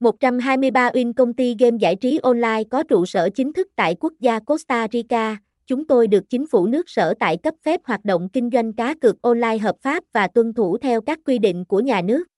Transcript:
123 Win công ty game giải trí online có trụ sở chính thức tại quốc gia Costa Rica. Chúng tôi được chính phủ nước sở tại cấp phép hoạt động kinh doanh cá cược online hợp pháp và tuân thủ theo các quy định của nhà nước.